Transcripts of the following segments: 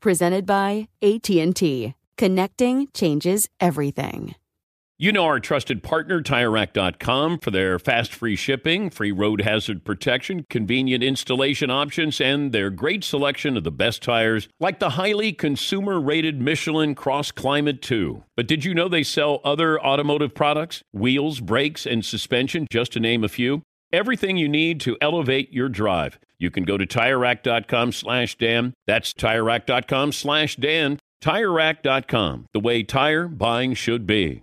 Presented by AT&T. Connecting changes everything. You know our trusted partner, TireRack.com, for their fast free shipping, free road hazard protection, convenient installation options, and their great selection of the best tires, like the highly consumer rated Michelin Cross Climate 2. But did you know they sell other automotive products? Wheels, brakes, and suspension, just to name a few? Everything you need to elevate your drive. You can go to TireRack.com slash Dan. That's TireRack.com slash Dan. TireRack.com, the way tire buying should be.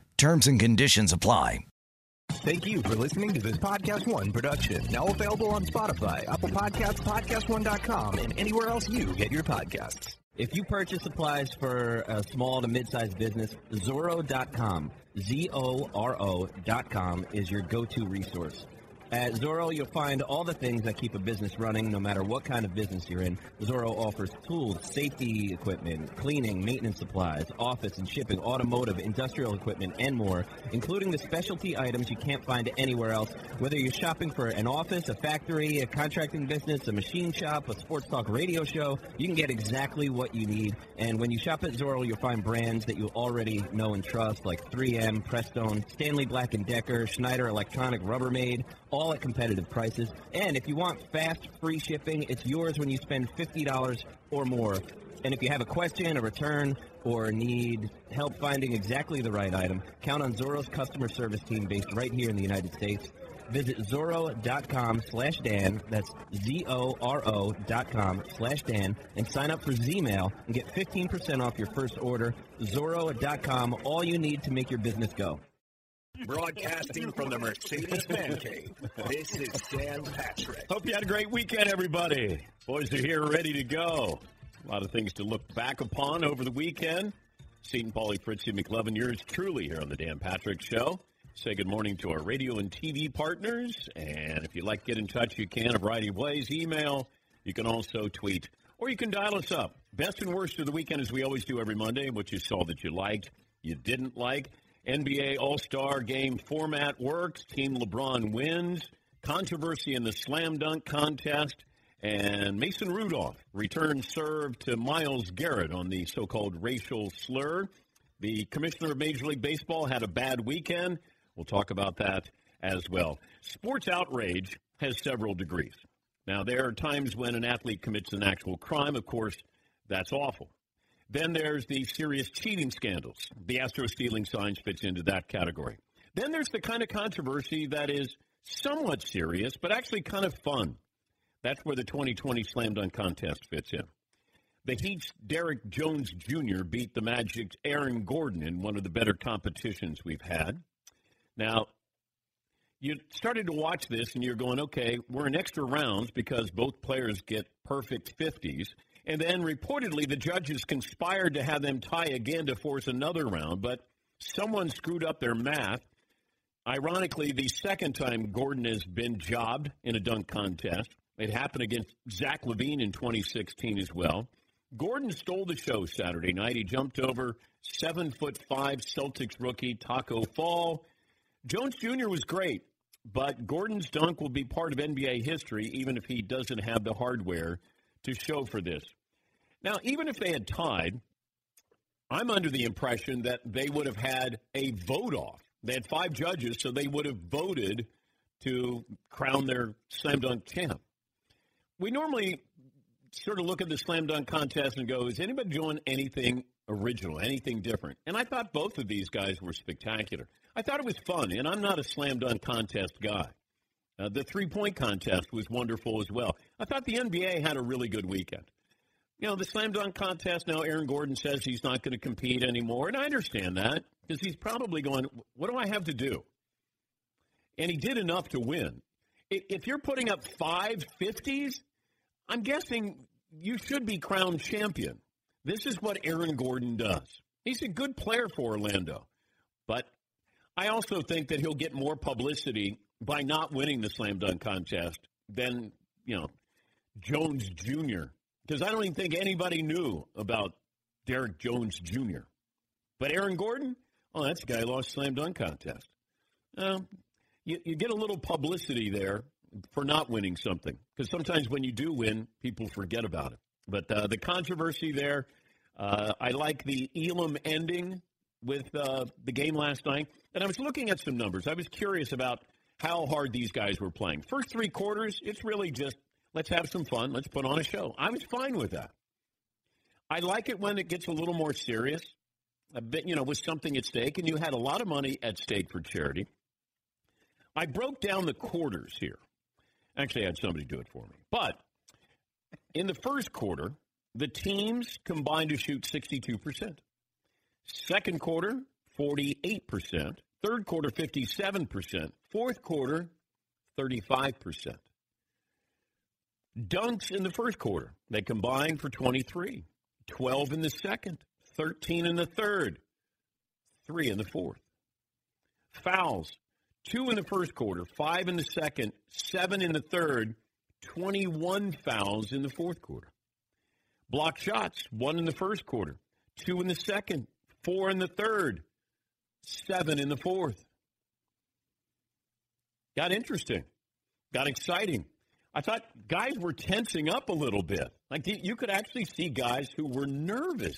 Terms and conditions apply. Thank you for listening to this Podcast One production. Now available on Spotify, Apple Podcasts, PodcastOne.com, and anywhere else you get your podcasts. If you purchase supplies for a small to mid-sized business, Zoro.com, Z-O-R-O.com is your go-to resource. At Zoro, you'll find all the things that keep a business running no matter what kind of business you're in. Zoro offers tools, safety equipment, cleaning, maintenance supplies, office and shipping, automotive, industrial equipment, and more, including the specialty items you can't find anywhere else. Whether you're shopping for an office, a factory, a contracting business, a machine shop, a sports talk radio show, you can get exactly what you need. And when you shop at Zoro, you'll find brands that you already know and trust, like 3M, Prestone, Stanley Black & Decker, Schneider Electronic, Rubbermaid, all at competitive prices. And if you want fast, free shipping, it's yours when you spend $50 or more. And if you have a question, a return, or need help finding exactly the right item, count on Zoro's customer service team based right here in the United States. Visit Zoro.com slash Dan, that's Z-O-R-O dot com slash Dan, and sign up for Z-Mail and get 15% off your first order. Zoro.com, all you need to make your business go. Broadcasting from the Mercedes Man Cave, this is Dan Patrick. Hope you had a great weekend, everybody. Boys are here ready to go. A lot of things to look back upon over the weekend. Seton Paulie, Fritzy McLovin, yours truly here on the Dan Patrick Show. Say good morning to our radio and TV partners. And if you'd like to get in touch, you can a variety of ways. Email, you can also tweet, or you can dial us up. Best and worst of the weekend, as we always do every Monday, what you saw that you liked, you didn't like. NBA All Star Game format works. Team LeBron wins. Controversy in the slam dunk contest. And Mason Rudolph returns serve to Myles Garrett on the so called racial slur. The commissioner of Major League Baseball had a bad weekend. We'll talk about that as well. Sports outrage has several degrees. Now, there are times when an athlete commits an actual crime. Of course, that's awful. Then there's the serious cheating scandals. The Astro stealing signs fits into that category. Then there's the kind of controversy that is somewhat serious, but actually kind of fun. That's where the 2020 Slam Dunk Contest fits in. The Heat's Derrick Jones Jr. beat the Magic's Aaron Gordon in one of the better competitions we've had. Now, you started to watch this and you're going, okay, we're in extra rounds because both players get perfect 50s. And then reportedly, the judges conspired to have them tie again to force another round, but someone screwed up their math. Ironically, the second time Gordon has been jobbed in a dunk contest, it happened against Zach LaVine in 2016 as well. Gordon stole the show Saturday night. He jumped over seven foot five Celtics rookie Tacko Fall. Jones Jr. was great, but Gordon's dunk will be part of NBA history, even if he doesn't have the hardware to show for this. Now, even if they had tied, I'm under the impression that they would have had a vote off. They had five judges, so they would have voted to crown their slam dunk champ. We normally sort of look at the slam dunk contest and go, is anybody doing anything original, anything different? And I thought both of these guys were spectacular. I thought it was fun, and I'm not a slam dunk contest guy. Uh, the three point contest was wonderful as well. I thought the NBA had a really good weekend. You know, the slam dunk contest now, Aaron Gordon says he's not going to compete anymore, and I understand that because he's probably going, What do I have to do? And he did enough to win. If you're putting up five 50s, I'm guessing you should be crowned champion. This is what Aaron Gordon does. He's a good player for Orlando. But I also think that he'll get more publicity by not winning the slam dunk contest than, you know, Jones Jr. Because I don't even think anybody knew about Derrick Jones Jr. But Aaron Gordon, oh, that's the guy lost slam dunk contest. You, you get a little publicity there for not winning something. Because sometimes when you do win, people forget about it. But uh, the controversy there, uh, I like the Elam ending with uh, the game last night. And I was looking at some numbers. I was curious about how hard these guys were playing. First three quarters, it's really just let's have some fun, let's put on a show. I was fine with that. I like it when it gets a little more serious, a bit, you know, with something at stake, and you had a lot of money at stake for charity. I broke down the quarters here. Actually, I had somebody do it for me. But in the first quarter, the teams combined to shoot 62%. Second quarter, 48%. Third quarter, 57%. Fourth quarter, 35%. Dunks in the first quarter, they combined for 23. 12 in the second, 13 in the third, 3 in the fourth. Fouls, 2 in the first quarter, 5 in the second, 7 in the third, 21 fouls in the fourth quarter. Block shots, 1 in the first quarter, 2 in the second, 4 in the third, seven in the fourth. Got interesting. Got exciting. I thought guys were tensing up a little bit. Like you could actually see guys who were nervous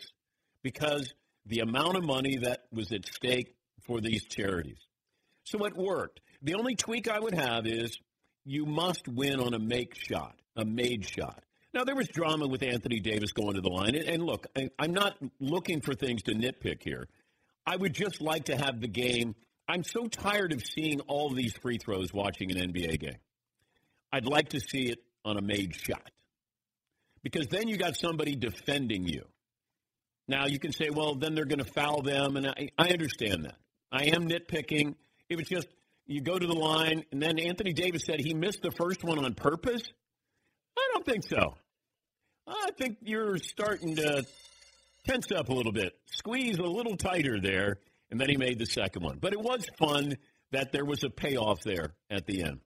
because the amount of money that was at stake for these charities. So it worked. The only tweak I would have is you must win on a make shot, a made shot. Now, there was drama with Anthony Davis going to the line. And, look, I'm not looking for things to nitpick here. I would just like to have the game. I'm so tired of seeing all of these free throws watching an NBA game. I'd like to see it on a made shot because then you got somebody defending you. Now you can say, well, then they're going to foul them, and I, I understand that. I am nitpicking. If it's just you go to the line, and then Anthony Davis said he missed the first one on purpose. I don't think so. I think you're starting to tense up a little bit, squeeze a little tighter there, and then he made the second one. But it was fun that there was a payoff there at the end.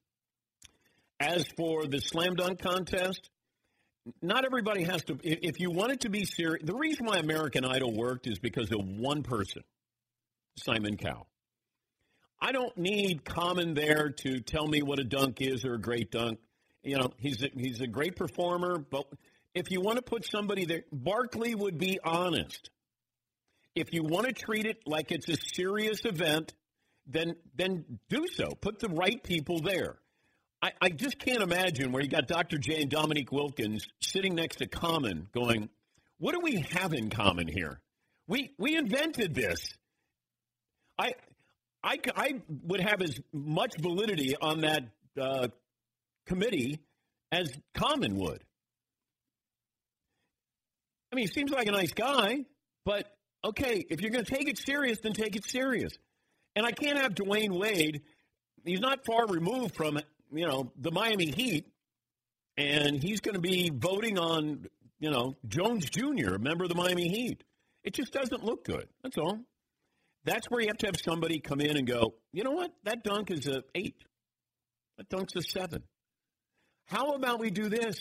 As for the slam dunk contest, not everybody has to. If you want it to be serious, the reason why American Idol worked is because of one person, Simon Cowell. I don't need Common there to tell me what a dunk is or a great dunk. You know, he's a, he's a great performer, but if you want to put somebody there, Barkley would be honest. If you want to treat it like it's a serious event, then then do so. Put the right people there. I, I just can't imagine where you got Dr. J and Dominique Wilkins sitting next to Common going, what do we have in common here? We we invented this. I I, I would have as much validity on that uh, committee as Common would. I mean, he seems like a nice guy, but okay, if you're going to take it serious, then take it serious. And I can't have Dwyane Wade. He's not far removed from, you know, the Miami Heat, and he's going to be voting on, you know, Jones Jr., a member of the Miami Heat. It just doesn't look good. That's all. That's where you have to have somebody come in and go, you know what? That dunk is a eight. That dunk's a seven. How about we do this?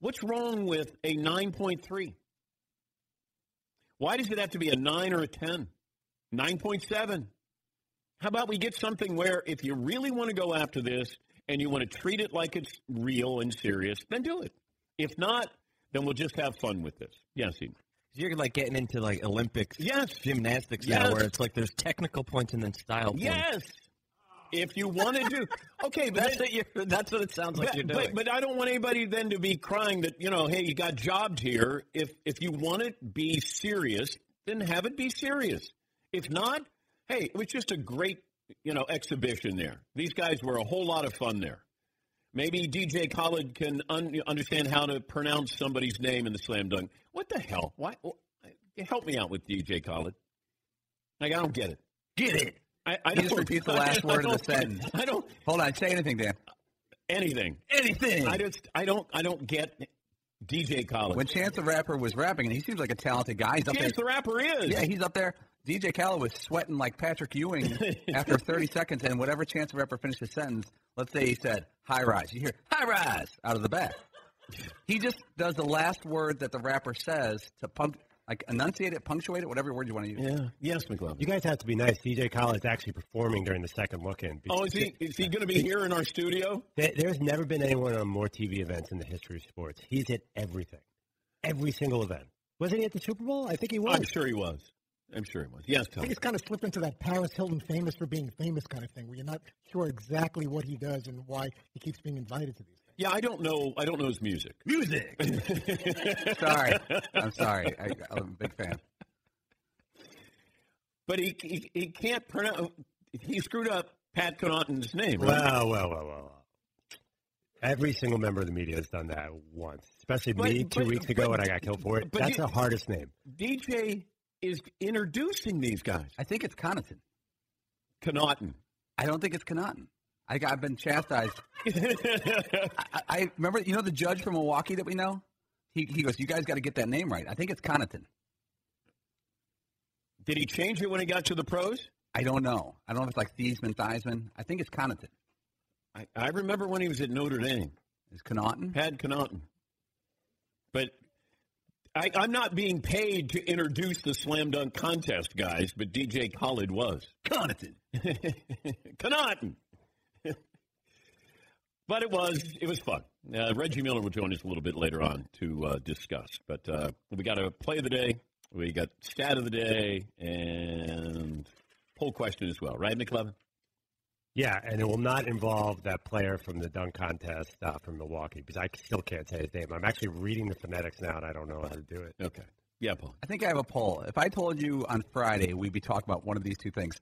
What's wrong with a 9.3? Why does it have to be a 9 or a 10? 9.7. How about we get something where if you really want to go after this and you want to treat it like it's real and serious, then do it. If not, then we'll just have fun with this. Yes, Ian. You're like getting into like Olympics Yes. gymnastics Yes. now, where it's like there's technical points and then style points. Yes. If you want to do okay, but That's then- what. That's what it sounds like but, you're doing. but I don't want anybody then to be crying that you know, hey, you got jobbed here. If if you want it be serious, then have it be serious. If not, hey, it was just a great you know exhibition there. These guys were a whole lot of fun there. Maybe DJ Khaled can un- understand how to pronounce somebody's name in the slam dunk. What the hell? Why? Help me out with DJ Khaled. Like I don't get it. Get it. I, I He just repeat the last I word of the sentence. I don't Hold on, say anything, Dan. anything. Anything. I just I don't I don't get DJ Khaled. When Chance the Rapper was rapping, and he seems like a talented guy. He's up Chance there. the Rapper is. Yeah, he's up there. DJ Khaled was sweating like Patrick Ewing after 30 seconds, and whatever Chance the Rapper finished his sentence, let's say he said high rise. You hear high rise out of the back. He just does the last word that the rapper says to punct- like enunciate it, punctuate it, whatever word you want to use. yeah. Yes, McLovin. You guys have to be nice. DJ Khaled's actually performing during the second look-in. Oh, is he is he going to be here in our studio? There- There's never been anyone on more TV events in the history of sports. He's hit everything, every single event. Wasn't he at the Super Bowl? I think he was. I'm sure he was. I'm sure he was. Yes, I Tom. think it's kind of slipped into that Paris Hilton famous for being famous kind of thing, where you're not sure exactly what he does and why he keeps being invited to these things. Yeah, I don't know. I don't know his music. Music. sorry, I'm sorry. I, I'm a big fan. But he he, he can't pronounce. He screwed up Pat Connaughton's name. Right? Well, well, well, well. Every single member of the media has done that once, especially But- me two but- weeks ago but- when I got killed for it. That's you- the hardest name. DJ is introducing these guys. I think it's Connaughton. Connaughton. I don't think it's Connaughton. I, I've been chastised. I, I remember, you know, the judge from Milwaukee that we know. He, he goes, "You guys got to get that name right." I think it's Connaughton. Did he change it when he got to the pros? I don't know. I don't know if it's like Thiesman, Theismann. I think it's Connaughton. I, I remember when he was at Notre Dame. Is Connaughton? Pat Connaughton. But I, I'm not being paid to introduce the slam dunk contest, guys, but DJ Khaled was. Connaughton. Connaughton. But it was it was fun. Uh, Reggie Miller will join us a little bit later on to uh, discuss. But uh, we got a play of the day, we got stat of the day, and poll question as well, right, McLovin? Yeah, and it will not involve that player from the dunk contest uh, from Milwaukee because I still can't say his name. I'm actually reading the phonetics now, and I don't know how to do it. Okay. Yeah, Paul. I think I have a poll. If I told you on Friday we'd be talking about one of these two things,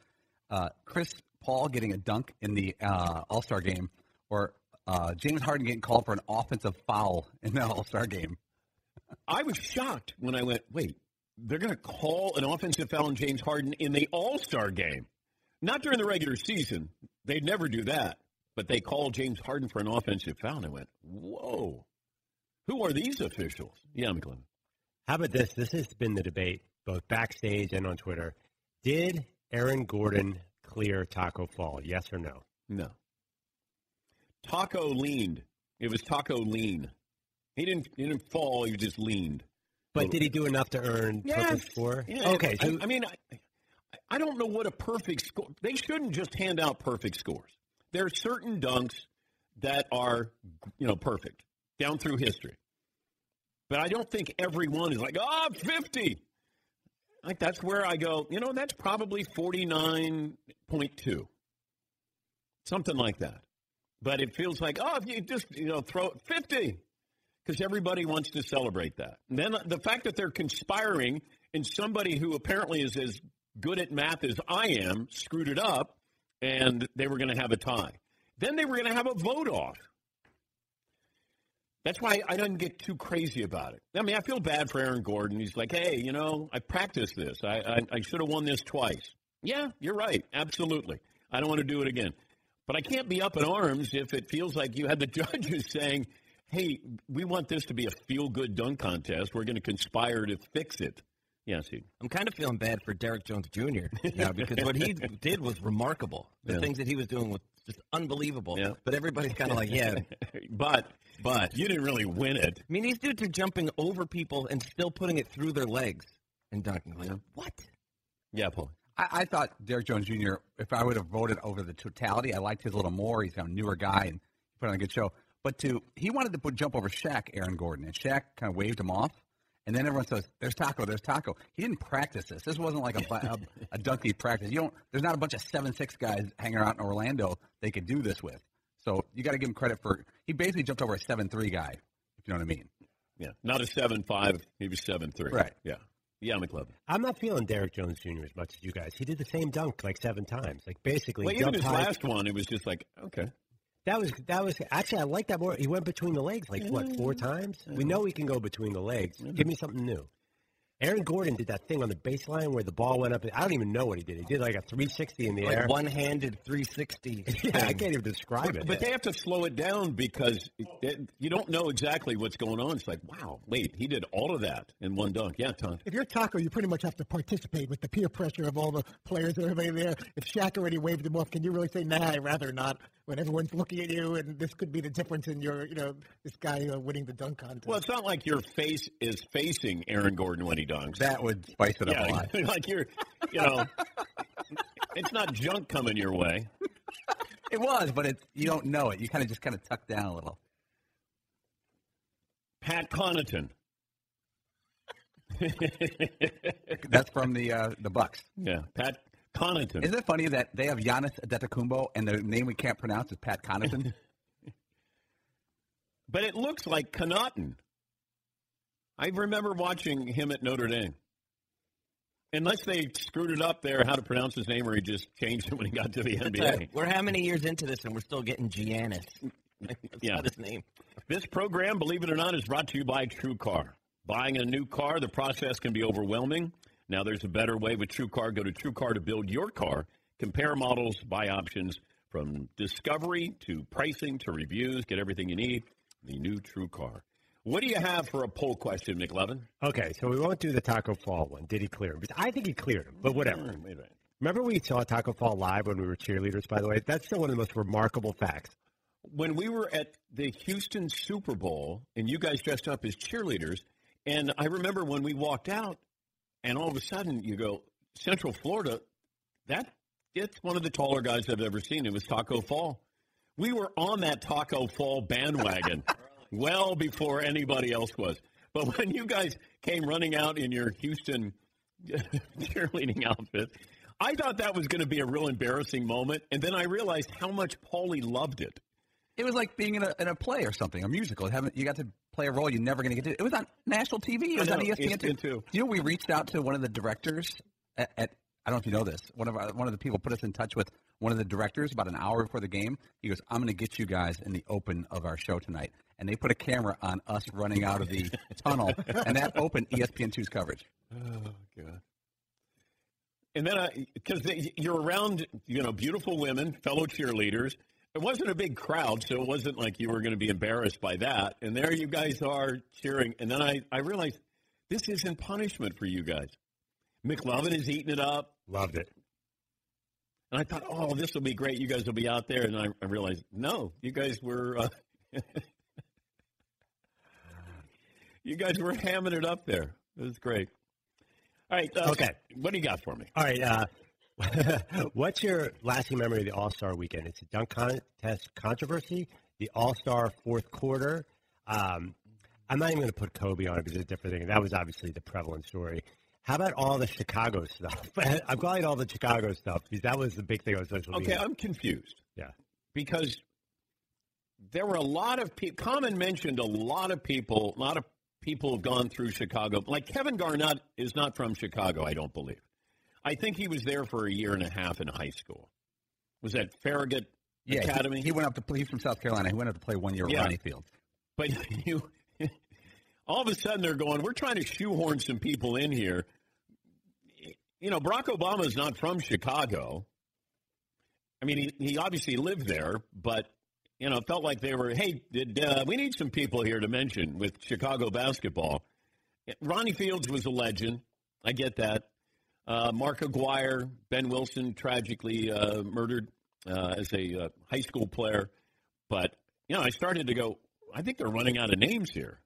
uh, Chris Paul getting a dunk in the uh, All Star game, or uh, James Harden getting called for an offensive foul in the All Star game. I was shocked when I went, wait, they're going to call an offensive foul on James Harden in the All Star game. Not during the regular season. They'd never do that. But they called James Harden for an offensive foul. And I went, whoa. Who are these officials? Yeah, McLean. How about this? This has been the debate both backstage and on Twitter. Did Aaron Gordon clear Tacko Fall? Yes or no? No. Tacko leaned. It was Taco lean. He didn't, he didn't fall, he just leaned. But did he do enough to earn Yes. perfect score? Yeah, Okay, I, so I mean, I, I don't know what a perfect score. They shouldn't just hand out perfect scores. There are certain dunks that are, you know, perfect down through history. But I don't think everyone is like, oh, 50. Like that's where I go. You know, that's probably forty nine point two, something like that. But it feels like, oh, if you just you know throw fifty, because everybody wants to celebrate that. And then the fact that they're conspiring and somebody who apparently is as good at math as I am screwed it up, and they were going to have a tie. Then they were going to have a vote off. That's why I didn't get too crazy about it. I mean, I feel bad for Aaron Gordon. He's like, hey, you know, I practiced this. I, I, I should have won this twice. Yeah, you're right. Absolutely. I don't want to do it again. But I can't be up in arms if it feels like you had the judges saying, hey, we want this to be a feel good dunk contest. We're going to conspire to fix it. Yes, he. I'm kind of feeling bad for Derrick Jones Jr. now because what he did was remarkable. The Yeah. things that he was doing was just unbelievable. Yeah. But everybody's kind of like, yeah. but but you didn't really win it. I mean, these dudes are jumping over people and still putting it through their legs and dunking. Like, what? Yeah, Paul. I, I thought Derrick Jones Jr. If I would have voted over the totality, I liked his a little more. He's a newer guy and put on a good show. But to he wanted to put jump over Shaq, Aaron Gordon, and Shaq kind of waved him off. And then everyone says, "There's Tacko, there's Tacko." He didn't practice this. This wasn't like a a, a dunk he practice. You don't. There's not a bunch of seven six guys hanging out in Orlando they could do this with. So you got to give him credit for. He basically jumped over a seven three guy. If you know what I mean. Yeah, not a seven five. He was seven three. Right. Yeah. Yeah, McLovin. I'm not feeling Derrick Jones Jr. as much as you guys. He did the same dunk like seven times. Like basically, Well, even his high. last one, it was just like okay. That was that was actually I like that more. He went between the legs like what four times? We know he can go between the legs. Give me something new. Aaron Gordon did that thing on the baseline where the ball went up. I don't even know what he did. He did like a 360 in the Like air. one-handed 360. yeah, I can't even describe it. But they have to slow it down because it, it- you don't know exactly what's going on. It's like, wow, wait, he did all of that in one dunk. Yeah, Tom. If you're Tacko, you pretty much have to participate with the peer pressure of all the players and everybody there. If Shaq already waved him off, can you really say, "Nah, I'd rather not"? When everyone's looking at you, and this could be the difference in your, you know, this guy uh, winning the dunk contest. Well, it's not like your face is facing Aaron Gordon when he That would spice it up yeah, a lot. like you're, you know, it's not junk coming your way. It was, but it's you don't know it. You kind of just kind of tuck down a little. Pat Connaughton. That's from the uh, the Bucks. Yeah, Pat Connaughton. Isn't it funny that they have Giannis Antetokounmpo and the name we can't pronounce is Pat Connaughton? But it looks like Connaughton. I remember watching him at Notre Dame. Unless they screwed it up there, how to pronounce his name, or he just changed it when he got to the NBA. We're how many years into this and we're still getting Giannis? That's Yeah. not his name. This program, believe it or not, is brought to you by TrueCar. Buying a new car, the process can be overwhelming. Now there's a better way with TrueCar. Go to TrueCar to build your car. Compare models, buy options from discovery to pricing to reviews. Get everything you need. The new TrueCar. What do you have for a poll question, McLovin? Okay, so we won't do the Tacko Fall one. Did he clear him? I think he cleared him, but whatever. Mm, wait a minute. Remember we saw Tacko Fall live when we were cheerleaders, by the way? That's still one of the most remarkable facts. When we were at the Houston Super Bowl and you guys dressed up as cheerleaders, and I remember when we walked out, and all of a sudden you go, Central Florida, that it's one of the taller guys I've ever seen. It was Tacko Fall. We were on that Tacko Fall bandwagon well before anybody else was. But when you guys came running out in your Houston cheerleading outfit, I thought that was going to be a real embarrassing moment, and then I realized how much Paulie loved it. It was like being in a, in a play or something, a musical. You got to play a role you're never going to get to? It was on national TV. It was I on ESPN, ESPN too. You know, we reached out to one of the directors at, at I don't know if you know this. One of our, one of the people put us in touch with one of the directors about an hour before the game. He goes, "I'm going to get you guys in the open of our show tonight." And they put a camera on us running out of the tunnel, and that opened E ESPN2's coverage. Oh God! And then I, because you're around, you know, beautiful women, fellow cheerleaders. It wasn't a big crowd, so it wasn't like you were going to be embarrassed by that. And there you guys are cheering. And then I, I realized this isn't punishment for you guys. McLovin is eating it up. Loved it. And I thought, oh, this will be great. You guys will be out there. And I, I realized, no, you guys were, uh, you guys were hamming it up there. It was great. All right. Uh, Okay. What do you got for me? All right. Uh, what's your lasting memory of the All Star weekend? It's a dunk contest controversy, the All Star fourth quarter. Um, I'm not even going to put Kobe on it because it's a different thing. That was obviously the prevalent story. How about all the Chicago stuff? I'm calling all the Chicago stuff because that was the big thing on social Okay, media. Okay, I'm confused yeah. because there were a lot of people. Common mentioned a lot of people. A lot of people have gone through Chicago. Like Kevin Garnett is not from Chicago. I don't believe. I think he was there for a year and a half in high school. Was that Farragut Yeah, he- Academy? He, went up to play. He's from South Carolina. He went up to play one year at Yeah. Ronnie Field. But you, all of a sudden, they're going. We're trying to shoehorn some people in here. You know, Barack Obama is not from Chicago. I mean, he, he obviously lived there, but you know, it felt like they were. Hey, did uh, we need some people here to mention with Chicago basketball? Ronnie Fields was a legend. I get that. Uh, Mark Aguirre, Ben Wilson, tragically uh, murdered uh, as a uh, high school player. But you know, I started to go. I think they're running out of names here.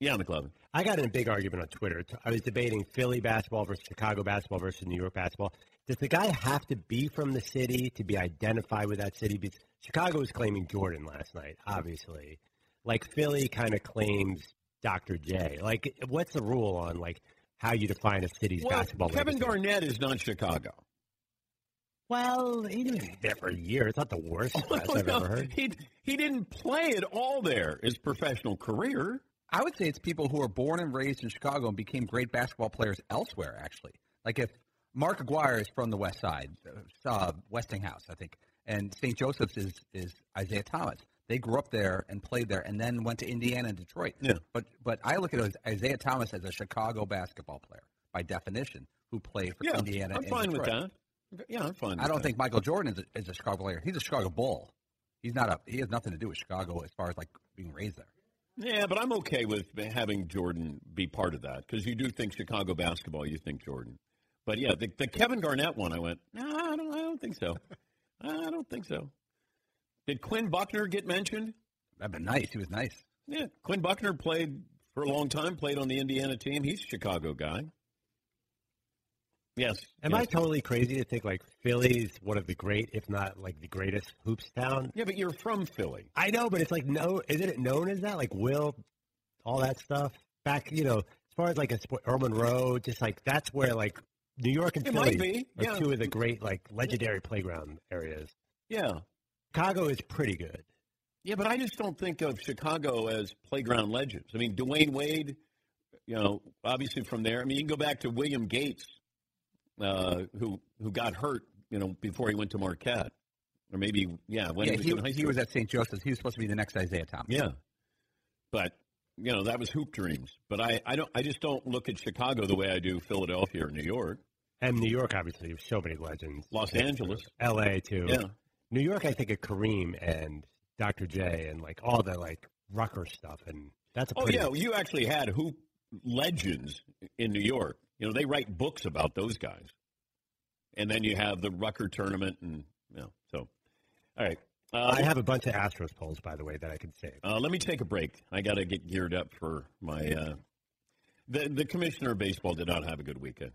Yeah, McLovin. I got in a big argument on Twitter. I was debating Philly basketball versus Chicago basketball versus New York basketball. Does the guy have to be from the city to be identified with that city? Because Chicago was claiming Jordan last night, obviously. Like Philly kind of claims Dr. J. Like, what's the rule on like how you define a city's Well, basketball? Kevin legacy? Garnett is not Chicago. Well, he was there for a year. It's not the worst press I've No, ever heard. He he didn't play at all there his professional career. I would say it's people who are born and raised in Chicago and became great basketball players elsewhere. Actually, like if Mark Aguirre is from the West Side, uh, Westinghouse, I think, and St. Joseph's is is Isiah Thomas. They grew up there and played there, and then went to Indiana and Detroit. Yeah. But but I look at Isiah Thomas as a Chicago basketball player by definition, who played for Indiana. Yeah, Indiana. I'm fine with that. Yeah, I'm fine. I don't that. think Michael Jordan is a, is a Chicago player. He's a Chicago Bull. He's not a. He has nothing to do with Chicago as far as like being raised there. Yeah, but I'm okay with having Jordan be part of that because you do think Chicago basketball, you think Jordan. But yeah, the, the Kevin Garnett one, I went, no, I don't, I don't think so. I don't think so. Did Quinn Buckner get mentioned? That'd been nice. He was nice. Yeah, Quinn Buckner played for a long time, played on the Indiana team. He's a Chicago guy. Yes. Am yes. I totally crazy to think like Philly's one of the great, if not like the greatest hoops town? Yeah, but you're from Philly. I know, but it's like no, isn't it known as that? Like Will, all that stuff back, you know, as far as like a sport, Urban Road, just like that's where like New York and It Philly are yeah. two of the great like legendary playground areas. Yeah. Chicago is pretty good. Yeah, but I just don't think of Chicago as playground legends. I mean, Dwyane Wade, you know, obviously from there. I mean, you can go back to William Gates, uh, who who got hurt, you know, before he went to Marquette, or maybe yeah, when yeah, he was he, he was at St. Joseph's. He was supposed to be the next Isiah Thomas. yeah, but you know that was hoop dreams. But I I don't I just don't look at Chicago the way I do Philadelphia or New York, And New York, obviously, so many legends. Los Angeles. L.A. too. Yeah. New York, I think of Kareem and Dr. J and like all the like Rucker stuff, and that's a Oh yeah, you actually had hoop legends in New York. You know, they write books about those guys. And then you have the Rucker tournament, and you know, so all right. Uh, I have a bunch of Astros polls, by the way, that I could save. Uh, let me take a break. I got to get geared up for my. Uh, the the commissioner of baseball did not have a good weekend.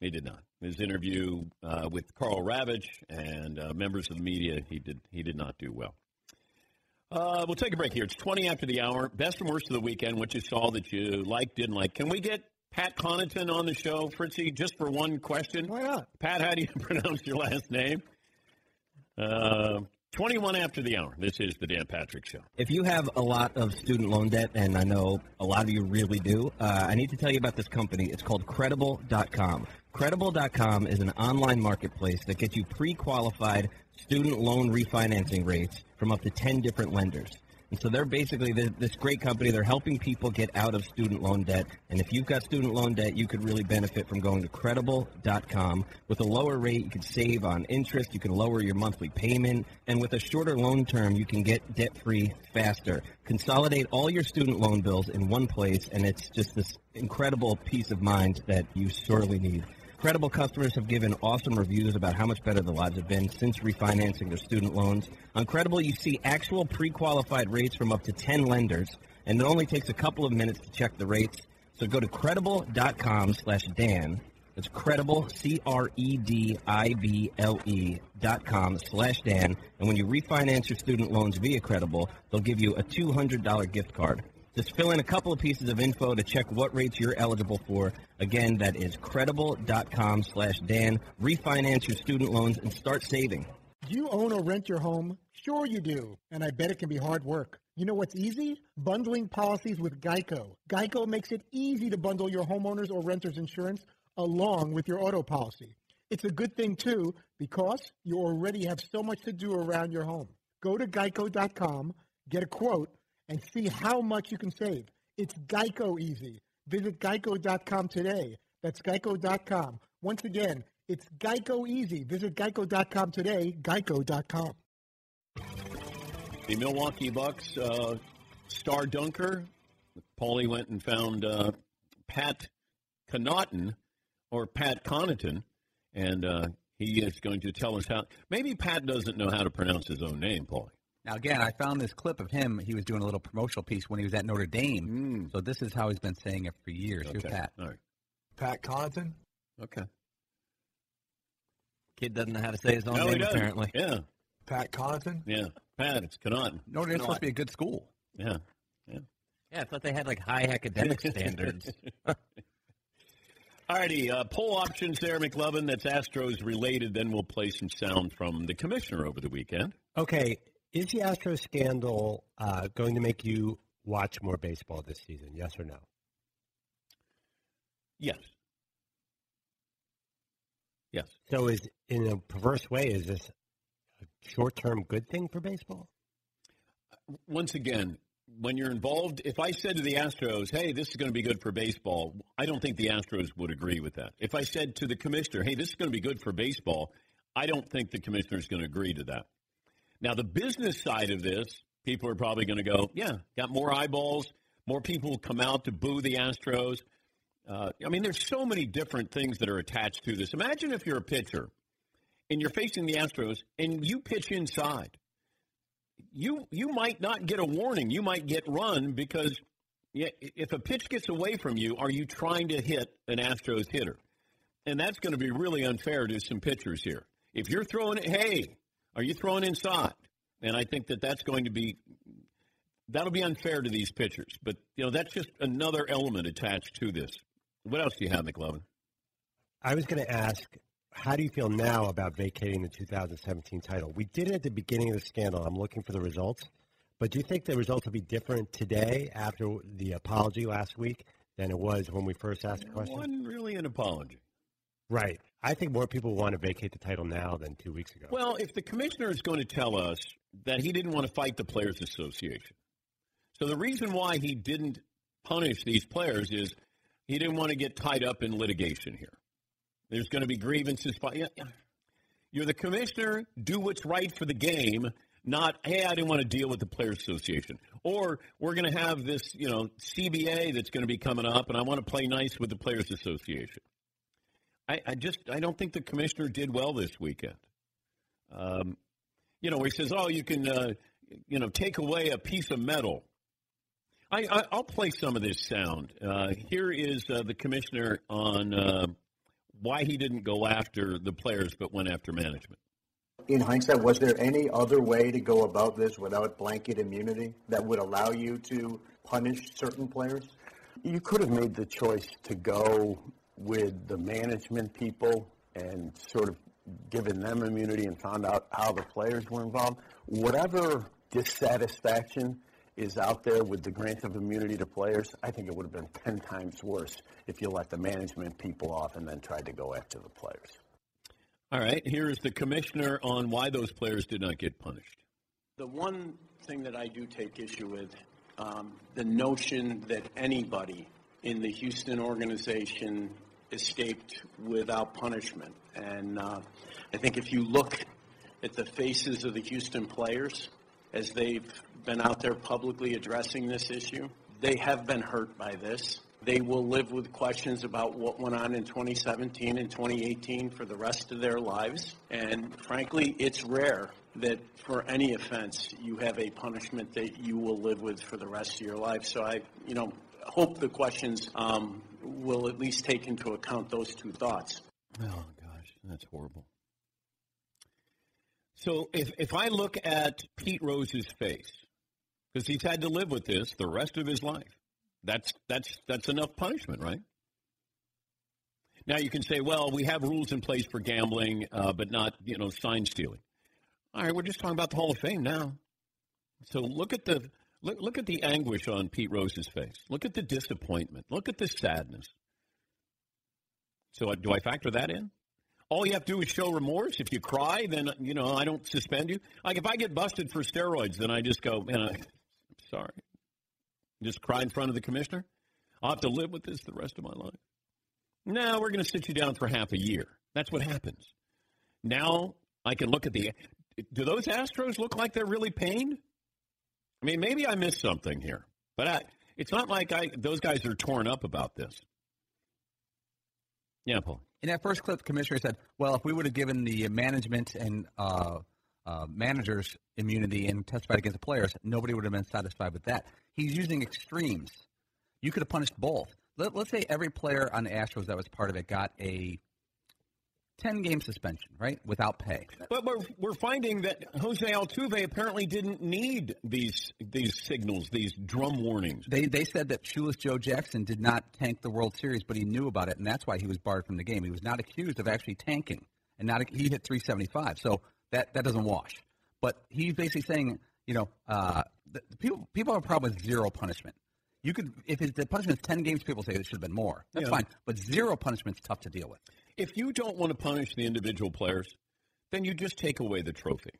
He did not. His interview uh, with Karl Ravech and uh, members of the media, he did he did not do well. Uh, we'll take a break here. It's twenty after the hour. Best and worst of the weekend. What you saw that you liked, didn't like. Can we get Pat Connaughton on the show, Fritzy, just for one question? Why not? Pat, how do you pronounce your last name? Uh, 21 after the hour. This is the Dan Patrick Show. If you have a lot of student loan debt, and I know a lot of you really do, uh, I need to tell you about this company. It's called Credible.com. Credible.com is an online marketplace that gets you pre qualified student loan refinancing rates from up to 10 different lenders. And so they're basically this, great company. They're helping people get out of student loan debt. And if you've got student loan debt, you could really benefit from going to credible.com. With a lower rate, you can save on interest, you can lower your monthly payment, and with a shorter loan term, you can get debt free faster. Consolidate all your student loan bills in one place, and it's just this incredible peace of mind that you sorely need. Credible customers have given awesome reviews about how much better their lives have been since refinancing their student loans. On Credible, you see actual pre-qualified rates from up to 10 lenders, and it only takes a couple of minutes to check the rates. So go to credible.com slash Dan. It's credible, E C-R-E-D-I-B-L-E dot com slash Dan. And when you refinance your student loans via Credible, they'll give you a $200 gift card. Just fill in a couple of pieces of info to check what rates you're eligible for. Again, that is credible.com slash Dan. Refinance your student loans and start saving. Do you own or rent your home? Sure you do, and I bet it can be hard work. You know what's easy? Bundling policies with Geico. Geico makes it easy to bundle your homeowner's or renter's insurance along with your auto policy. It's a good thing too because you already have so much to do around your home. Go to geico.com, get a quote, and see how much you can save. It's Geico easy. Visit geico.com today. That's geico.com. Once again, it's Geico easy. Visit geico.com today, geico.com. The Milwaukee Bucks uh, star dunker, Paulie went and found uh, Pat Connaughton or Pat Connaughton, and uh, he is going to tell us how. Maybe Pat doesn't know how to pronounce his own name, Paulie. Now, again, I found this clip of him. He was doing a little promotional piece when he was at Notre Dame. So this is how he's been saying it for years. Here's Pat. All right. Pat Connaughton. Okay. Kid doesn't know how to say his own No, name, apparently. Yeah. Pat Connaughton. Yeah. Pat, it's Connaughton. Notre Dame's supposed to be a good school. Yeah. Yeah. Yeah, I thought they had like high academic standards. All righty, uh, poll options there, McLovin. That's Astros related. Then we'll play some sound from the commissioner over the weekend. Okay, is the Astro scandal uh, going to make you watch more baseball this season? Yes or no? Yes. Yes. So, is in a perverse way, is this a short-term good thing for baseball? Once again, when you're involved, if I said to the Astros, hey, this is going to be good for baseball, I don't think the Astros would agree with that. If I said to the commissioner, hey, this is going to be good for baseball, I don't think the commissioner is going to agree to that. Now, the business side of this, people are probably going to go, yeah, got more eyeballs, more people will come out to boo the Astros. Uh, I mean, there's so many different things that are attached to this. Imagine if you're a pitcher and you're facing the Astros and you pitch inside. You you might not get a warning. You might get run because if a pitch gets away from you, are you trying to hit an Astros hitter? And that's going to be really unfair to some pitchers here. If you're throwing it, hey, are you throwing inside? And I think that that's going to be that'll be unfair to these pitchers. But you know that's just another element attached to this. What else do you have, McLovin? I was going to ask, how do you feel now about vacating the 2017 title? We did it at the beginning of the scandal. I'm looking for the results. But do you think the results will be different today after the apology last week than it was when we first asked the question? Wasn't really an apology. Right. I think more people want to vacate the title now than two weeks ago. Well, if the commissioner is going to tell us that he didn't want to fight the Players Association, so the reason why he didn't punish these players is he didn't want to get tied up in litigation here. There's going to be grievances. You're the commissioner. Do what's right for the game. Not, hey, I didn't want to deal with the Players Association. Or we're going to have this, you know, CBA that's going to be coming up, and I want to play nice with the Players Association. I, I just I don't think the commissioner did well this weekend. Um, you know, he says, "Oh, you can, uh, you know, take away a piece of metal." I, I I'll play some of this sound. Uh, here is uh, the commissioner on uh, why he didn't go after the players but went after management. In hindsight, was there any other way to go about this without blanket immunity that would allow you to punish certain players? You could have made the choice to go with the management people and sort of given them immunity and found out how the players were involved. Whatever dissatisfaction is out there with the grant of immunity to players, I think it would have been 10 times worse if you let the management people off and then tried to go after the players. All right, here is the commissioner on why those players did not get punished. The one thing that I do take issue with, um, the notion that anybody in the Houston organization escaped without punishment. And uh, I think if you look at the faces of the Houston players as they've been out there publicly addressing this issue, they have been hurt by this. They will live with questions about what went on in 2017 and 2018 for the rest of their lives. And frankly, it's rare that for any offense you have a punishment that you will live with for the rest of your life. So I, you know, hope the questions um, will at least take into account those two thoughts. Oh gosh, that's horrible. So if if I look at Pete Rose's face, because he's had to live with this the rest of his life, that's that's that's enough punishment, right? Now you can say, well, we have rules in place for gambling, uh, but not you know sign stealing. All right, we're just talking about the Hall of Fame now. So look at the look look at the anguish on Pete Rose's face. Look at the disappointment. Look at the sadness. So uh, do I factor that in? All you have to do is show remorse. If you cry, then you know I don't suspend you. Like if I get busted for steroids, then I just go, man, I'm sorry. Just cry in front of the commissioner. I'll have to live with this the rest of my life. Now we're going to sit you down for half a year. That's what happens. Now I can look at the. Do those Astros look like they're really pained? I mean, maybe I missed something here, but I, it's not like I those guys are torn up about this. Yeah, Paul. In that first clip, the commissioner said, "Well, if we would have given the management and uh, uh, managers' immunity and testified against the players, nobody would have been satisfied with that. He's using extremes. You could have punished both. Let, let's say every player on the Astros that was part of it got a 10 game suspension, right? Without pay. But we're, we're finding that Jose Altuve apparently didn't need these these signals, these drum warnings. They they said that shoeless Joe Jackson did not tank the World Series, but he knew about it, and that's why he was barred from the game. He was not accused of actually tanking, and not he hit 375, so that that doesn't wash. But he's basically saying, you know, uh, the, the people people have a problem with zero punishment. You could if the punishment is 10 games, people say it should have been more. That's Yeah. fine, but zero punishment's tough to deal with. If you don't want to punish the individual players, then you just take away the trophy.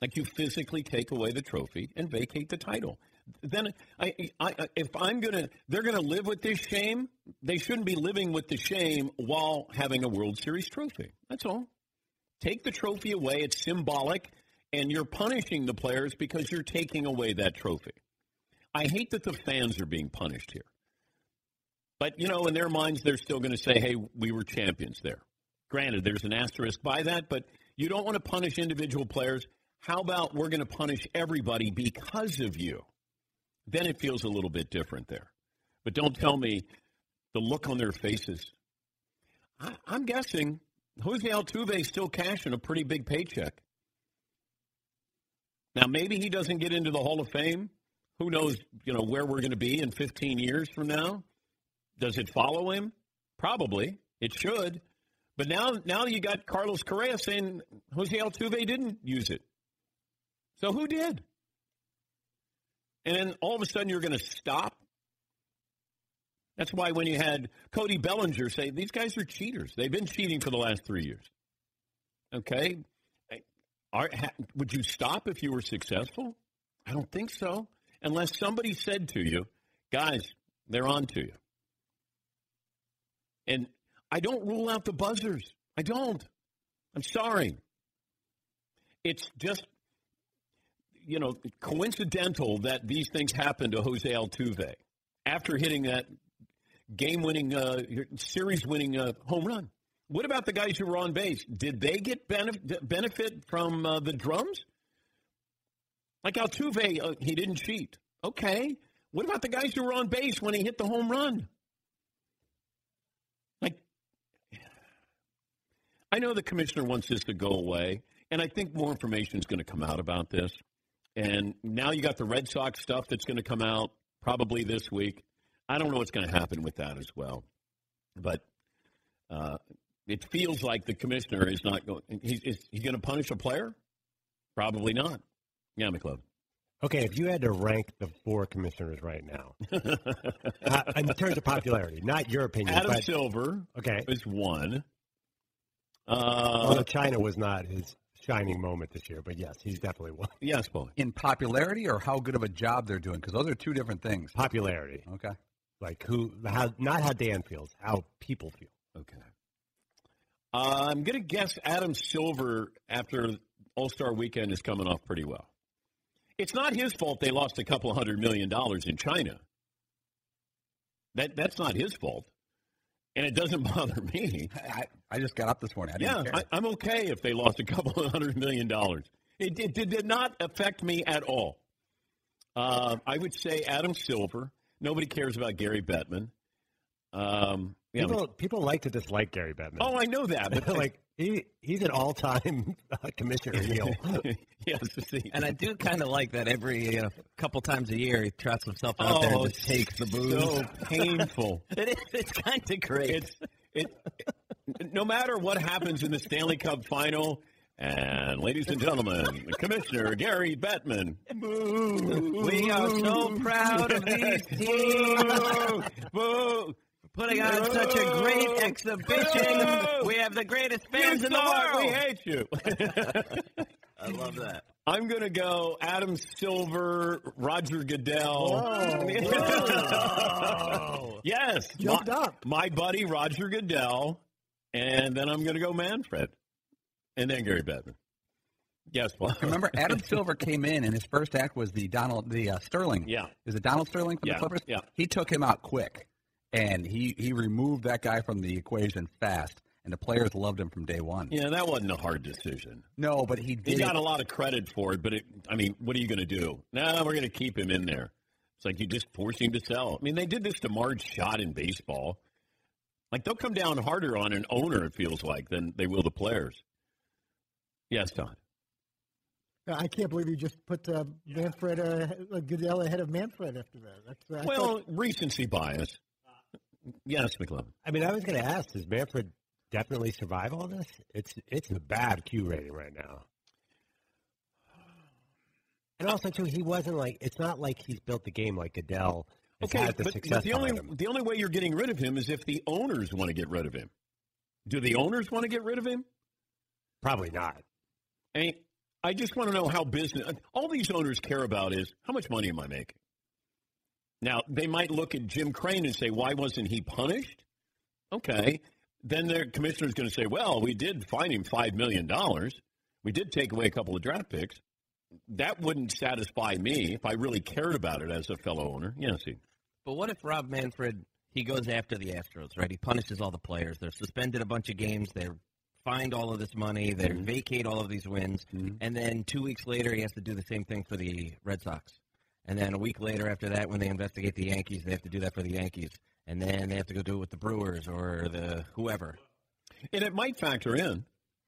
Like you physically take away the trophy and vacate the title. Then I, I, if I'm gonna, they're gonna live with this shame. They shouldn't be living with the shame while having a World Series trophy. That's all. Take the trophy away. It's symbolic, and you're punishing the players because you're taking away that trophy. I hate that the fans are being punished here. But, you know, in their minds, they're still going to say, hey, we were champions there. Granted, there's an asterisk by that, but you don't want to punish individual players. How about we're going to punish everybody because of you? Then it feels a little bit different there. But don't tell me the look on their faces. I, I'm guessing Jose Altuve is still cashing a pretty big paycheck. Now, maybe he doesn't get into the Hall of Fame. Who knows, you know, where we're going to be in 15 years from now? Does it follow him? Probably. It should. But now, now you got Carlos Correa saying Jose Altuve didn't use it. So who did? And then all of a sudden you're going to stop. That's why when you had Cody Bellinger say these guys are cheaters, they've been cheating for the last three years. Okay, Are, ha, would you stop if you were successful? I don't think so, unless somebody said to you, guys, they're on to you. And I don't rule out the buzzers. I don't. I'm sorry. It's just, you know, coincidental that these things happened to Jose Altuve after hitting that game-winning, uh, series-winning uh, home run. What about the guys who were on base? Did they get benef- benefit from uh, the drums? Like Altuve, uh, he didn't cheat. Okay. What about the guys who were on base when he hit the home run? Like, I know the commissioner wants this to go away, and I think more information is going to come out about this. And now you got the Red Sox stuff that's going to come out probably this week. I don't know what's going to happen with that as well, but uh, it feels like the commissioner is not going. He's, is he going to punish a player? Probably not. Yeah, McLeod. Okay, if you had to rank the four commissioners right now, uh, in terms of popularity, not your opinion, Adam but Silver, okay, is one. Although Uh, China was not his shining moment this year, but yes, he's definitely one. yes, Paul. In popularity or how good of a job they're doing? Because those are two different things. Popularity, Okay. like who, how, not how Dan feels, how people feel. Okay. Uh, I'm going to guess Adam Silver after All Star Weekend is coming off pretty well. It's not his fault they lost a couple hundred million dollars in China. That that's not his fault, and it doesn't bother me. I, I just got up this morning. I yeah. I, I'm okay if they lost a couple of hundred million dollars. It, it, it did not affect me at all. Uh, I would say Adam Silver. Nobody cares about Gary Bettman. Um, yeah, People, people like to dislike Gary Bettman. oh, I know that, but like he, he's an all-time uh, commissioner heel. yes, see. And I do kind of like that every uh, couple times a year he trots himself out there Oh, and just takes the boos. so painful. it is, it's kind of great. It's it. No matter what happens in the Stanley Cup final, and ladies and gentlemen, Commissioner Gary Bettman. Boo, we are so proud of these teams. Boo! Putting on such a great exhibition. We have the greatest fans in the world. We hate you. I love that. I'm going to go Adam Silver, Roger Goodell. Whoa! yes. Jumped my, up. My buddy Roger Goodell. And then I'm going to go Manfred. And then Gary Bettman. Yes, Paul. Remember, Adam Silver came in, and his first act was the Donald, the uh, Sterling. Yeah. Is it Donald Sterling from Yeah, the Clippers? yeah. He took him out quick, and he he removed that guy from the equation fast. and the players loved him from day one. Yeah, that wasn't a hard decision. No, but he He got a lot of credit for it, but it, I mean, what are you going to do? No, we're going to keep him in there. It's like you just force him to sell. I mean, they did this to Marge Schott in baseball. Like they'll come down harder on an owner, it feels like, than they will the players. Yes, Don. I can't believe you just put uh, Manfred uh, Goodell ahead of Manfred after that. That's, uh, Well, thought- recency bias. Yes, McLovin. I mean, I was going to ask, does Manfred definitely survive all this? It's it's a bad Q rating right now. And also, too, he wasn't like it's not like he's built the game like has Okay, had the but, success but the only him. the only way you're getting rid of him is if the owners want to get rid of him. Do the owners want to get rid of him? Probably not. I mean, I just want to know how business. All these owners care about is how much money am I making. Now they might look at Jim Crane and say, "Why wasn't he punished?" Okay, then their commissioner's going to say, "Well, we did fine him five million dollars. We did take away a couple of draft picks. That wouldn't satisfy me if I really cared about it as a fellow owner." Yeah, see. But what if Rob Manfred he goes after the Astros, right? He punishes all the players. They're suspended a bunch of games. They're fined all of this money. They Mm-hmm. vacate all of these wins, and then two weeks later he has to do the same thing for the Red Sox. And then a week later, after that, when they investigate the Yankees, they have to do that for the Yankees, and then they have to go do it with the Brewers or the whoever. And it might factor in.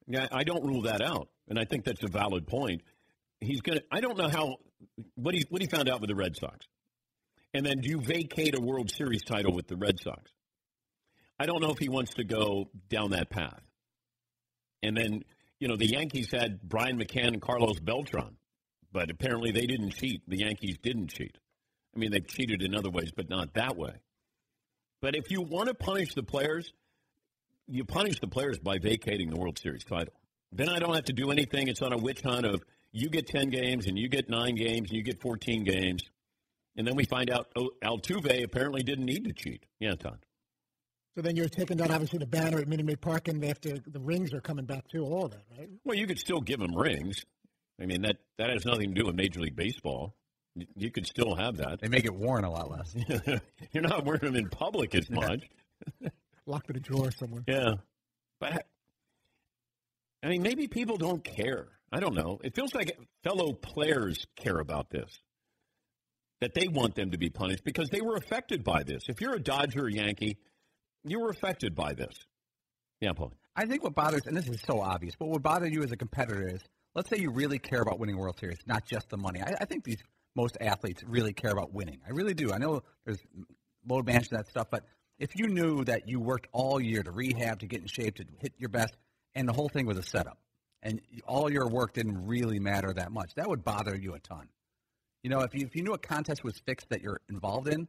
Yeah, I don't rule that out, and I think that's a valid point. He's gonna. I don't know how what he what he found out with the Red Sox, and then do you vacate a World Series title with the Red Sox? I don't know if he wants to go down that path. And then you know the Yankees had Brian McCann and Carlos Beltran, but apparently they didn't cheat. The Yankees didn't cheat. I mean, they've cheated in other ways, but not that way. But if you want to punish the players, you punish the players by vacating the World Series title. Then I don't have to do anything. It's on a witch hunt of you get 10 games and you get 9 games and you get 14 games. And then we find out oh, Altuve apparently didn't need to cheat. Yeah, Todd. so then you're taking down obviously the banner at Minute Maid Park, and after the rings are coming back too, all that, right? Well, you could still give them rings. I mean, that, that has nothing to do with Major League Baseball. You, you could still have that. They make it worn a lot less. You're not wearing them in public as much. Locked in a drawer somewhere. Yeah. But I mean, maybe people don't care. I don't know. It feels like fellow players care about this. That they want them to be punished because they were affected by this. If you're a Dodger or Yankee, you were affected by this. Yeah, Paul. I think what bothers, and this is so obvious, but what would bother you as a competitor is, let's say you really care about winning World Series, not just the money. I, I think these most athletes really care about winning. I really do. I know there's load management that stuff, but if you knew that you worked all year to rehab, to get in shape, to hit your best, and the whole thing was a setup, and all your work didn't really matter that much, that would bother you a ton. You know, if you if you knew a contest was fixed that you're involved in,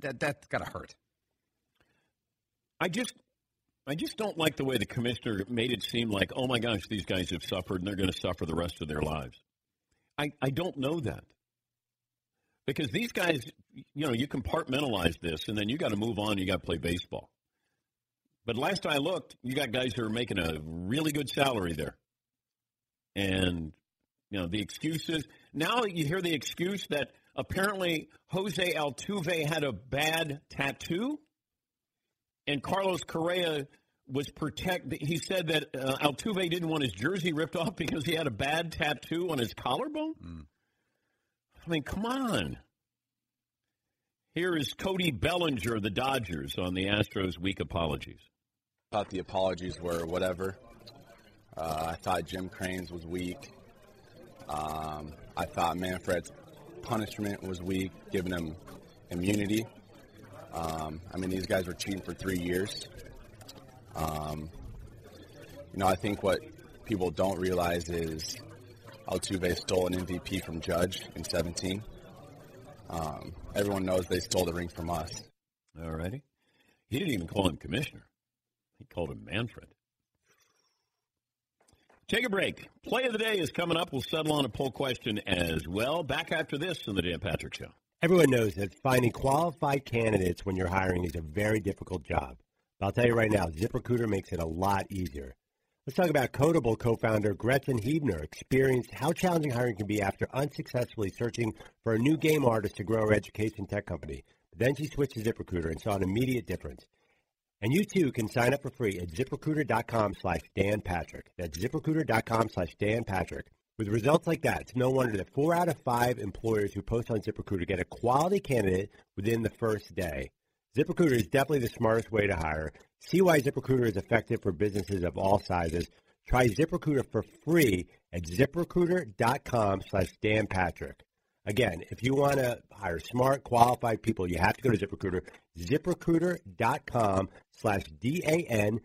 that that's gotta hurt. I just I just don't like the way the commissioner made it seem like, oh my gosh, these guys have suffered and they're going to suffer the rest of their lives. I, I don't know that. Because these guys, you know, you compartmentalize this and then you got to move on, you got to play baseball. But last I looked, you got guys who are making a really good salary there. And, you know, the excuses. Now you hear the excuse that apparently Jose Altuve had a bad tattoo and Carlos Correa was protect. He said that uh, Altuve didn't want his jersey ripped off because he had a bad tattoo on his collarbone. I mean, come on. Here is Cody Bellinger of the Dodgers on the Astros' weak apologies. I thought the apologies were whatever. Uh, I thought Jim Crane's was weak. Um, I thought Manfred's punishment was weak, giving him immunity. Um, I mean, these guys were cheating for three years. Um, you know, I think what people don't realize is Altuve stole an MVP from Judge in 17. Um, everyone knows they stole the ring from us. All righty. He didn't even call him commissioner. He called him Manfred. Take a break. Play of the day is coming up. We'll settle on a poll question as well. Back after this on the Dan Patrick Show. Everyone knows that finding qualified candidates when you're hiring is a very difficult job. But I'll tell you right now, ZipRecruiter makes it a lot easier. Let's talk about Kodable co-founder Gretchen Huebner experienced how challenging hiring can be after unsuccessfully searching for a new game artist to grow her education tech company. But then she switched to ZipRecruiter and saw an immediate difference. And you too can sign up for free at ziprecruiter.com slash Dan Patrick. That's ziprecruiter.com slash Dan Patrick. With results like that, it's no wonder that four out of five employers who post on ZipRecruiter get a quality candidate within the first day. ZipRecruiter is definitely the smartest way to hire. See why ZipRecruiter is effective for businesses of all sizes. Try ZipRecruiter for free at ziprecruiter.com slash Dan Patrick. Again, if you want to hire smart, qualified people, you have to go to ZipRecruiter. ZipRecruiter.com slash D-A-N-P-A-T-R-I-C-K.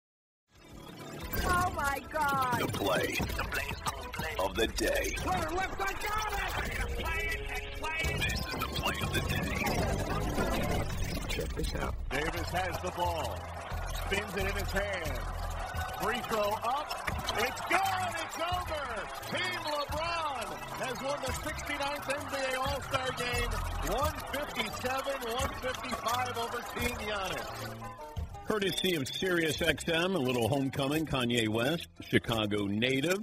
Oh my God! The play of the day. Runner left, I got it! Play it and play it! This is the play of the day. Check this out. Davis has the ball. Spins it in his hand. Free throw up. It's good. It's over. Team LeBron has won the 69th NBA All-Star game. 157-155 over Team Giannis. Courtesy of Sirius XM, a little homecoming. Kanye West, Chicago native.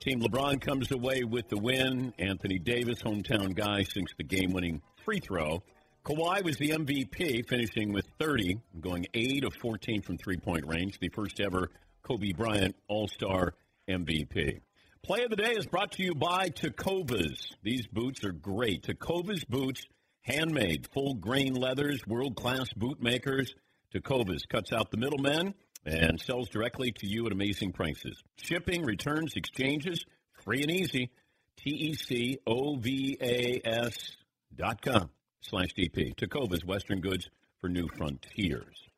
Team LeBron comes away with the win. Anthony Davis, hometown guy, sinks the game winning free throw. Kawhi was the MVP, finishing with 30, going 8 of 14 from three point range, the first ever Kobe Bryant All Star MVP. Play of the day is brought to you by Tecovas. These boots are great. Tecovas boots, handmade, full grain leathers, world class boot makers. Tecovas cuts out the middlemen and sells directly to you at amazing prices. Shipping, returns, exchanges, free and easy. T E C O V A S dot com slash DP. Tecovas, Western Goods for New Frontiers.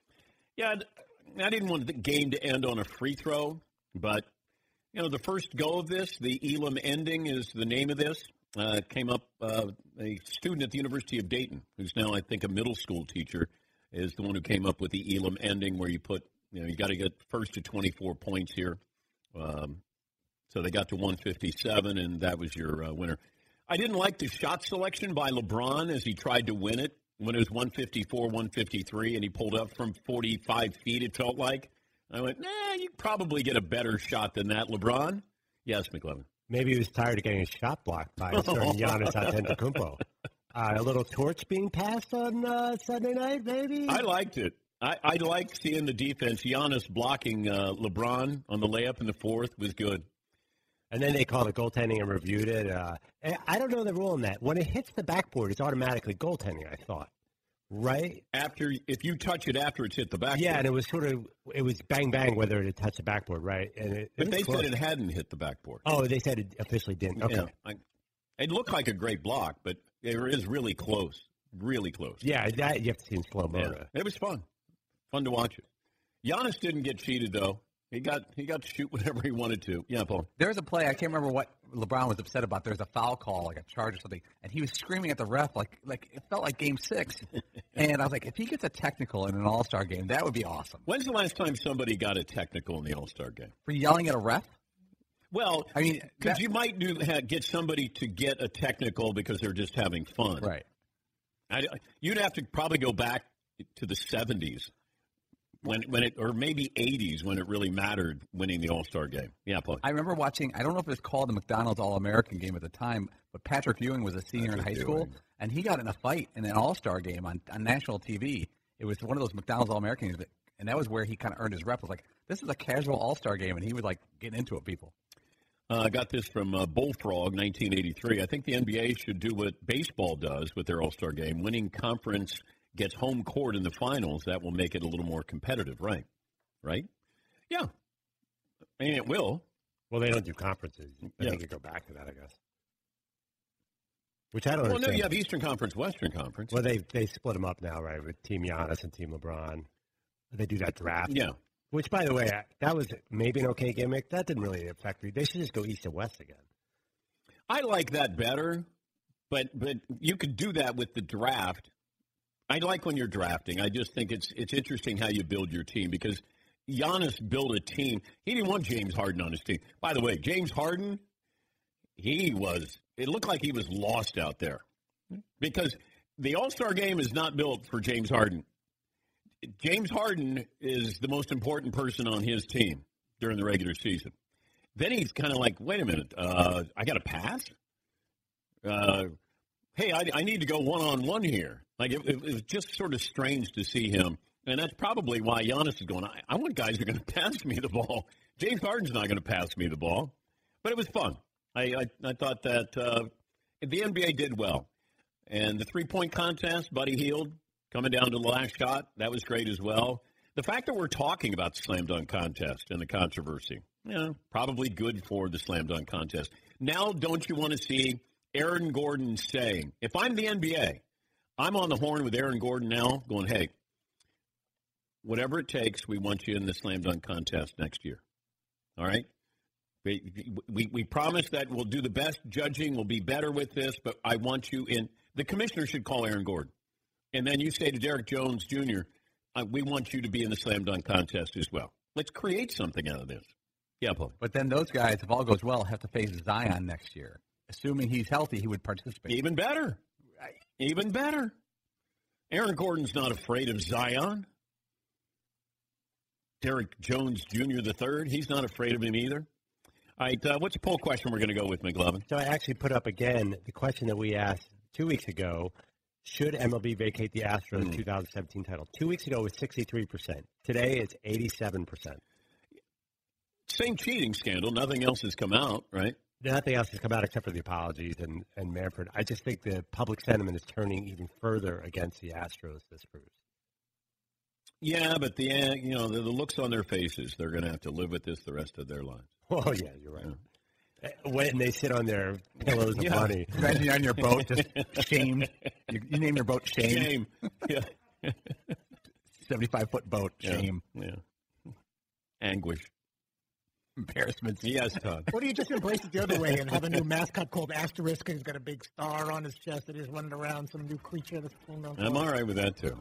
Yeah, I didn't want the game to end on a free throw, but, you know, the first go of this, the Elam ending is the name of this. Uh, came up, uh, a student at the University of Dayton, who's now, I think, a middle school teacher, is the one who came up with the Elam ending where you put, you know, you got to get first to 24 points here. Um, so they got to 157, and that was your uh, winner. I didn't like the shot selection by LeBron as he tried to win it when it was 154, 153, and he pulled up from 45 feet, it felt like. I went, nah, you probably get a better shot than that, LeBron. Yes, McLovin. Maybe he was tired of getting his shot blocked by a certain Giannis Antetokounmpo. Uh, a little torch being passed on uh, Sunday night, maybe. I liked it. I, I like seeing the defense. Giannis blocking uh, LeBron on the layup in the fourth was good. And then they called it goaltending and reviewed it. Uh, I don't know the rule on that. When it hits the backboard, it's automatically goaltending. I thought, right? After, if you touch it after it's hit the backboard. Yeah, and it was sort of it was bang bang whether it had touched the backboard, right? And it, but it they close. said it hadn't hit the backboard. Oh, they said it officially didn't. Okay. Yeah, I, it looked like a great block, but it is really close, really close. Yeah, that you have to see in slow mo. Yeah, it was fun, fun to watch it. Giannis didn't get cheated though. He got he got to shoot whatever he wanted to. Yeah, Paul. There's a play I can't remember what LeBron was upset about. There's a foul call, like a charge or something, and he was screaming at the ref like like it felt like Game Six. and I was like, if he gets a technical in an All Star game, that would be awesome. When's the last time somebody got a technical in the All Star game? For yelling at a ref? Well, I mean, because you might do get somebody to get a technical because they're just having fun, right? I, you'd have to probably go back to the '70s when when it or maybe '80s when it really mattered winning the All Star game. Yeah, Paul. I remember watching. I don't know if it was called the McDonald's All American game at the time, but Patrick Ewing was a senior in high Patrick school, Ewing. and he got in a fight in an All Star game on, on national TV. It was one of those McDonald's All American games, that, and that was where he kind of earned his rep. It was like this is a casual All Star game, and he was like getting into it. People. Uh, I got this from uh, Bullfrog, 1983. I think the NBA should do what baseball does with their All Star game, winning conference gets home court in the finals, that will make it a little more competitive, right? Right? Yeah. I mean, it will. Well, they don't do conferences. I Yeah. think go back to that, I guess. Which I don't Well, no, you have Eastern Conference, Western Conference. Well, they they split them up now, right? With Team Giannis and Team LeBron. They do that draft. Yeah. Which, by the way, that was maybe an okay gimmick. That didn't really affect me. They should just go East and West again. I like that better, but but you could do that with the draft. I like when you're drafting. I just think it's it's interesting how you build your team because Giannis built a team. He didn't want James Harden on his team. By the way, James Harden, he was. It looked like he was lost out there because the All Star game is not built for James Harden. James Harden is the most important person on his team during the regular season. Then he's kind of like, wait a minute, uh, I got to pass. Uh, hey, I, I need to go one on one here. Like it, it, was just sort of strange to see him, and that's probably why Giannis is going. I, I want guys who are going to pass me the ball. James Harden's not going to pass me the ball, but it was fun. I I, I thought that uh, the NBA did well, and the three point contest, Buddy Hield coming down to the last shot, that was great as well. The fact that we're talking about the slam dunk contest and the controversy, yeah, probably good for the slam dunk contest. Now, don't you want to see Aaron Gordon saying, if I'm the NBA, I'm on the horn with Aaron Gordon now, going, hey, whatever it takes, we want you in the slam dunk contest next year. All right? We, we, we promise that we'll do the best judging, we'll be better with this, but I want you in. The commissioner should call Aaron Gordon. And then you say to Derrick Jones Jr., uh, we want you to be in the slam dunk contest as well. Let's create something out of this. Yeah, Paul. But then those guys, if all goes well, have to face Zion next year. Assuming he's healthy, he would participate. Even better. Even better. Aaron Gordon's not afraid of Zion. Derrick Jones Jr. the third, he's not afraid of him either. All right, uh, what's the poll question we're going to go with, McLovin? So I actually put up again the question that we asked two weeks ago: Should MLB vacate the Astros Hmm. 2017 title? Two weeks ago it was 63 percent. Today it's 87 percent. Same cheating scandal. Nothing else has come out, right? Nothing else has come out except for the apologies and, and Manfred. I just think the public sentiment is turning even further against the Astros this proves. Yeah, but the you know the, the looks on their faces, they're going to have to live with this the rest of their lives. Oh yeah, you're right. Uh, Uh, when they sit on their pillows of Yeah. money, Imagine you're on your boat, just shame. You, you name your boat Shame. Shame. Yeah. 75 foot boat, Yeah. Shame. Yeah. Anguish. Embarrassment. Yes, Todd. What do you just embrace it the other way and have a new mascot called Asterisk and he's got a big star on his chest that he's running around, some new creature that's pulling on I'm all right with that too.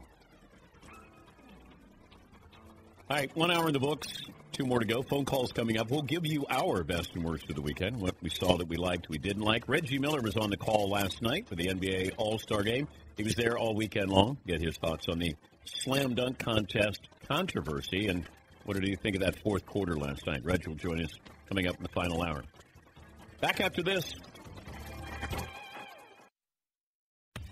All right, one hour in the books, two more to go. Phone calls coming up. We'll give you our best and worst of the weekend. What we saw that we liked, we didn't like. Reggie Miller was on the call last night for the NBA All Star Game. He was there all weekend long. Get his thoughts on the slam dunk contest controversy and what did he think of that fourth quarter last night? Reggie will join us coming up in the final hour. Back after this.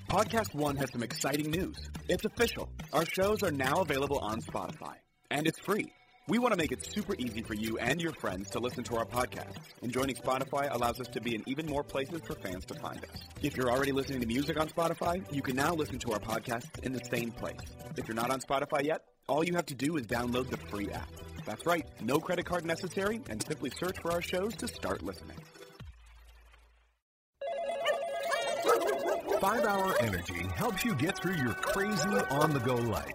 Podcast One has some exciting news. It's official. Our shows are now available on Spotify, and it's free. We want to make it super easy for you and your friends to listen to our podcast, and joining Spotify allows us to be in even more places for fans to find us. If you're already listening to music on Spotify, you can now listen to our podcasts in the same place. If you're not on Spotify yet, all you have to do is download the free app. That's right, no credit card necessary, and simply search for our shows to start listening. Five Hour Energy helps you get through your crazy on the go life.